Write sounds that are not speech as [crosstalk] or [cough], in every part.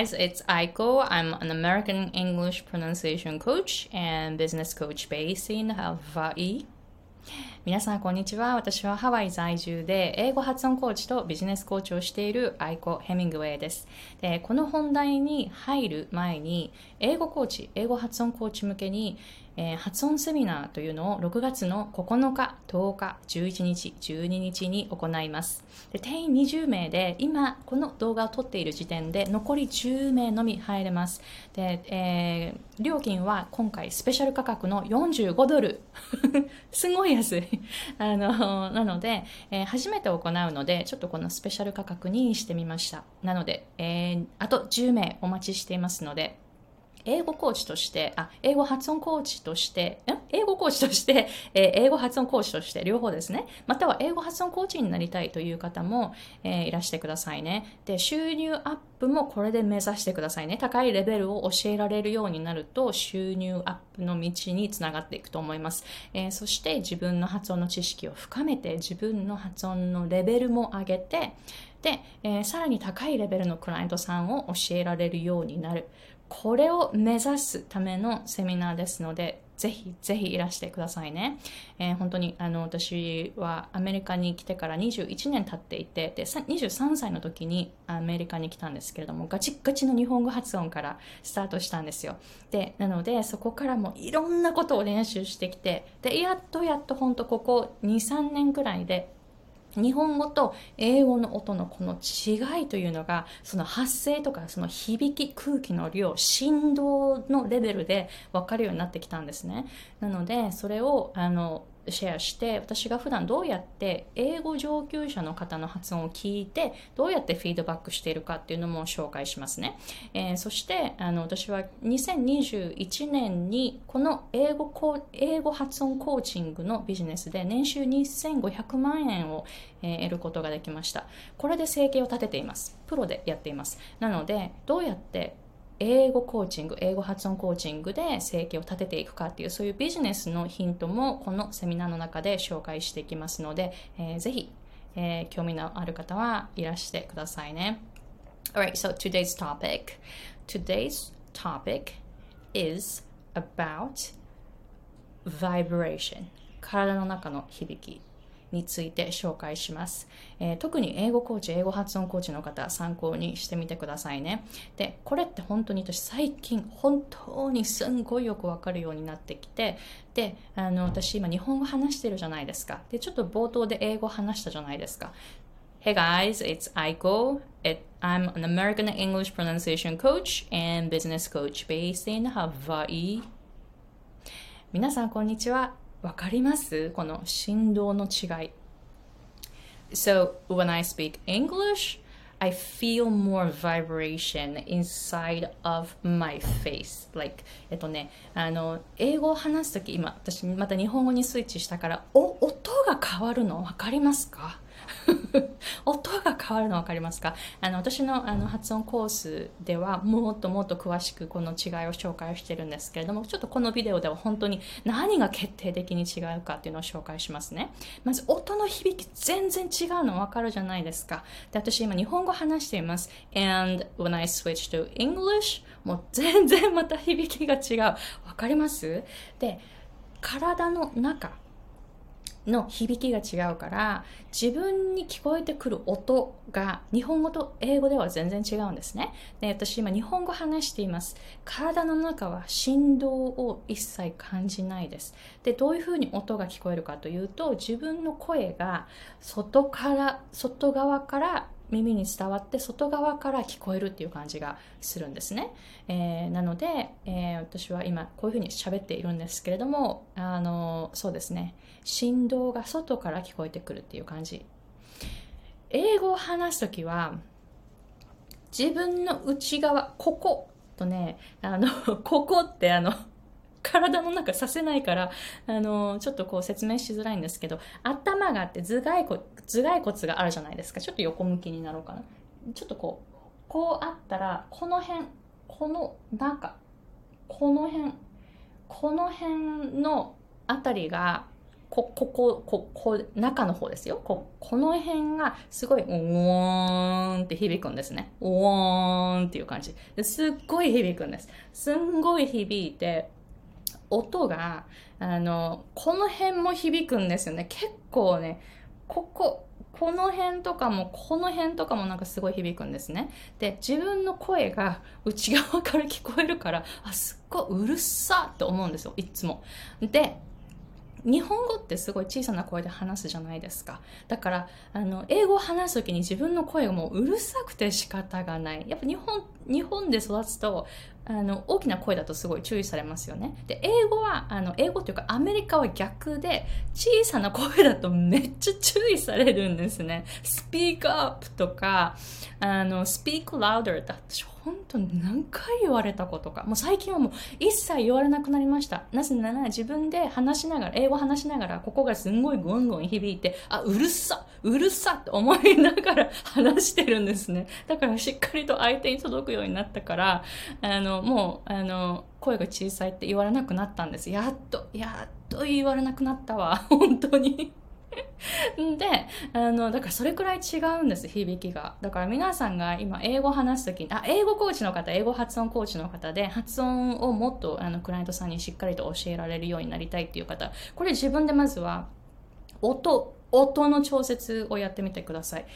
guys, it's Aiko. I'm an American English pronunciation coach and business coach based in Hawaii. 皆さん、こんにちは。私はハワイ在住で英語発音コーチとビジネスコーチをしているアイコ・ヘミングウェイです。でこの本題に入る前に、英語コーチ、英語発音コーチ向けにえー、発音セミナーというのを6月の9日、10日、11日、12日に行います。で定員20名で、今この動画を撮っている時点で残り10名のみ入れます。で、えー、料金は今回スペシャル価格の45ドル。[laughs] すごい安い。[laughs] あの、なので、えー、初めて行うので、ちょっとこのスペシャル価格にしてみました。なので、えー、あと10名お待ちしていますので、英語コーチとして、あ、英語発音コーチとして、ん？英語コーチとして、[laughs] えー、英語発音コーチとして、両方ですね。または英語発音コーチになりたいという方も、えー、いらしてくださいね。で、収入アップもこれで目指してくださいね。高いレベルを教えられるようになると、収入アップの道につながっていくと思います。えー、そして自分の発音の知識を深めて、自分の発音のレベルも上げて、で、えー、さらに高いレベルのクライアントさんを教えられるようになる。これを目指すためのセミナーですので、ぜひぜひいらしてくださいね。えー、本当にあの私はアメリカに来てから21年経っていてで、23歳の時にアメリカに来たんですけれども、ガチガチの日本語発音からスタートしたんですよ。で、なのでそこからもいろんなことを練習してきて、で、やっとやっと本当ここ2、3年くらいで日本語と英語の音のこの違いというのが、その発声とかその響き、空気の量、振動のレベルで分かるようになってきたんですね。なので、それを、あの、シェアして私が普段どうやって英語上級者の方の発音を聞いてどうやってフィードバックしているかっていうのも紹介しますね、えー、そしてあの私は2021年にこの英語コ英語発音コーチングのビジネスで年収2500万円を、えー、得ることができました。これで生計を立てています。プロでやっています。なのでどうやって英語コーチング、英語発音コーチングで生計を立てていくかっていう、そういうビジネスのヒントもこのセミナーの中で紹介していきますので、えー、ぜひ、えー、興味のある方はいらしてくださいね。Alright, so today's topic. Today's topic is about vibration. 体の中の響きについて紹介します、えー、特に英語コーチ、英語発音コーチの方、参考にしてみてくださいね。で、これって本当に私最近本当にすんごいよくわかるようになってきて、で、あの、私今日本語話してるじゃないですか。で、ちょっと冒頭で英語話したじゃないですか。Hey guys, it's Aiko. It, I'm an American English pronunciation coach and business coach based in Hawaii. 皆さんこんにちは。わかりますこの振動の違い。So, when I speak English, I feel more vibration inside of my face. Like, えっとね、あの、英語を話すとき、今、私また日本語にスイッチしたから、お、音が変わるのわかりますか [laughs] 音が変わるの分かりますか？あの私のあの発音コースではもっともっと詳しくこの違いを紹介してるんですけれどもちょっとこのビデオでは本当に何が決定的に違うかっていうのを紹介しますね。まず音の響き全然違うの分かるじゃないですか。で私今日本語話しています。And when I switch to English もう全然また響きが違う。分かります？で体の中の響きが違うから自分に聞こえてくる音が日本語と英語では全然違うんですね。で私今日本語話しています。体の中は振動を一切感じないです。でどういうふうに音が聞こえるかというと自分の声が外から外側から耳に伝わって外側から聞こえるっていう感じがするんですね、えー、なので、えー、私は今こういうふうに喋っているんですけれどもあのそうですね。振動が外から聞こえてくるっていう感じ英語を話す時は自分の内側こことねあの [laughs] ここってあの体の中させないから、あの、ちょっとこう説明しづらいんですけど、頭があって頭蓋骨、頭蓋骨があるじゃないですか。ちょっと横向きになろうかな。ちょっとこう、こうあったら、この辺、この中、この辺、この辺のあたりがこ、ここ、こ、こ、中の方ですよ。こ、この辺がすごい、ウォーンって響くんですね。ウォーンっていう感じ。すっごい響くんです。すんごい響いて、音が、あの、この辺も響くんですよね。結構ね、ここ、この辺とかも、この辺とかもなんかすごい響くんですね。で、自分の声が内側から聞こえるから、あ、すっごいうるさって思うんですよ、いつも。で、日本語ってすごい小さな声で話すじゃないですか。だから、あの、英語を話すときに自分の声がもううるさくて仕方がない。やっぱ日本、日本で育つと、あの、大きな声だとすごい注意されますよね。で、英語は、あの、英語っていうかアメリカは逆で、小さな声だとめっちゃ注意されるんですね。speak up とか、あの、speak louder だ私本当に何回言われたことか。もう最近はもう一切言われなくなりました。なぜなら自分で話しながら、英語話しながら、ここがすんごいゴンゴン響いて、あ、うるさうるさって思いながら話してるんですね。だからしっかりと相手に届くようになったから、あの、のもう、あの、声が小さいって言われなくなったんです。やっと、やっと言われなくなったわ。[laughs] 本当に。で、あの、だからそれくらい違うんです、響きが。だから皆さんが今英語話すときに、あ、英語コーチの方、英語発音コーチの方で、発音をもっとあのクライアントさんにしっかりと教えられるようになりたいっていう方、これ自分でまずは、音、音の調節をやってみてください。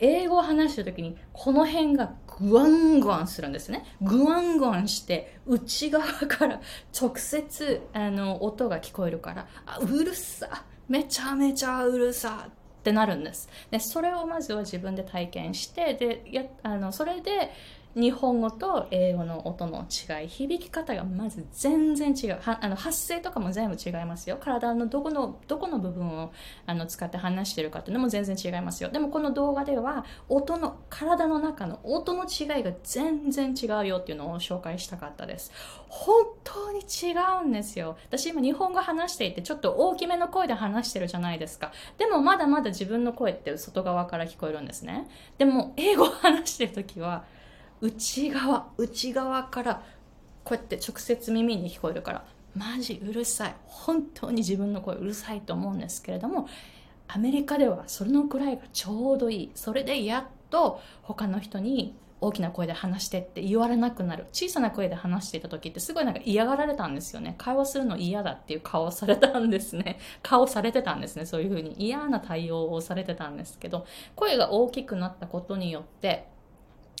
英語を話してる時に、この辺がグワングワンするんですね。グワングワンして、内側から直接、あの、音が聞こえるから、あ、うるさめちゃめちゃうるさってなるんです。で、それをまずは自分で体験して、で、や、あの、それで、日本語と英語の音の違い、響き方がまず全然違う。あの発声とかも全部違いますよ。体のどこの、どこの部分をあの使って話してるかっていうのも全然違いますよ。でもこの動画では、音の、体の中の音の違いが全然違うよっていうのを紹介したかったです。本当に違うんですよ。私今日本語話していてちょっと大きめの声で話してるじゃないですか。でもまだまだ自分の声って外側から聞こえるんですね。でも英語話してるときは、内側内側からこうやって直接耳に聞こえるからマジうるさい。本当に自分の声うるさいと思うんですけれどもアメリカではそれのくらいがちょうどいい。それでやっと他の人に大きな声で話してって言われなくなる。小さな声で話していた時ってすごいなんか嫌がられたんですよね。会話するの嫌だっていう顔をされたんですね。[laughs] 顔されてたんですね。そういうふうに。嫌な対応をされてたんですけど声が大きくなったことによって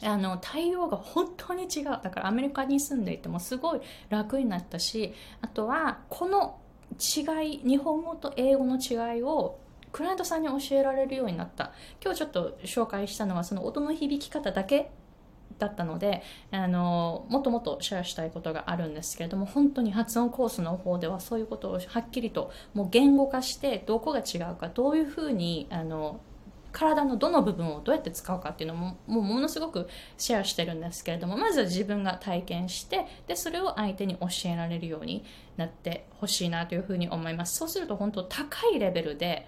あの対応が本当に違う。だからアメリカに住んでいてもすごい楽になったしあとはこの違い日本語と英語の違いをクライアントさんに教えられるようになった。今日ちょっと紹介したのはその音の響き方だけだったのであのもっともっとシェアしたいことがあるんですけれども本当に発音コースの方ではそういうことをはっきりともう言語化してどこが違うかどういうふうにあの体のどの部分をどうやって使うかっていうのももうものすごくシェアしてるんですけれどもまずは自分が体験してでそれを相手に教えられるようになってほしいなというふうに思います。そうすると本当高いレベルで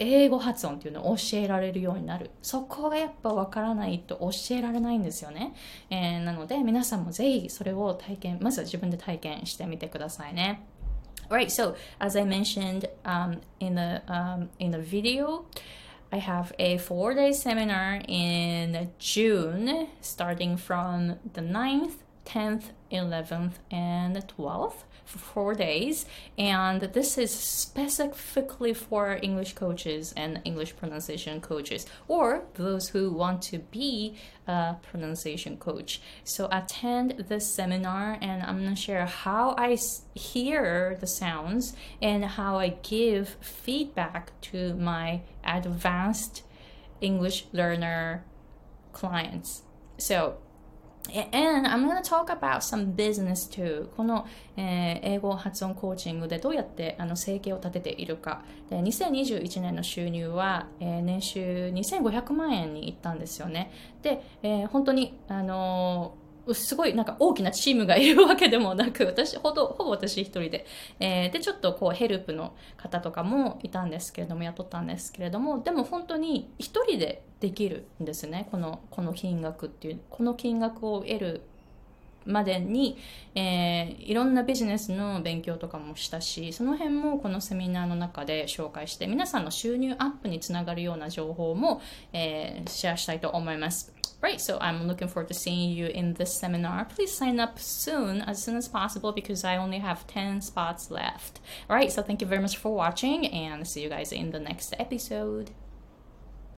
英語発音っていうのを教えられるようになる。そこがやっぱわからないと教えられないんですよね、えー、なので皆さんもぜひそれを体験まずは自分で体験してみてくださいね。Alright, so as I mentioned um, in the um, in the video, I have a four day seminar in June, starting from the 9th, 10th, 11th, and 12th for four days. And this is specifically for English coaches and English pronunciation coaches, or those who want to be a pronunciation coach. So attend this seminar, and I'm gonna share how I hear the sounds and how I give feedback to my advanced English learner clients. So And I'm gonna talk about some business too. この、えー、英語発音コーチングでどうやってあの生計を立てているか。で2021年の収入は、えー、年収2500万円にいったんですよね。で、えー、本当に、あのーすごいなんか大きなチームがいるわけでもなく、私、ほど、ほぼ私一人で、えー、で、ちょっとこうヘルプの方とかもいたんですけれども、雇ったんですけれども、でも本当に一人でできるんですね。この、この金額っていう、この金額を得るまでに、えー、いろんなビジネスの勉強とかもしたし、その辺もこのセミナーの中で紹介して、皆さんの収入アップにつながるような情報も、えー、シェアしたいと思います。Right, so I'm looking forward to seeing you in this seminar. Please sign up soon, as soon as possible, because I only have 10 spots left. Alright, so thank you very much for watching, and see you guys in the next episode.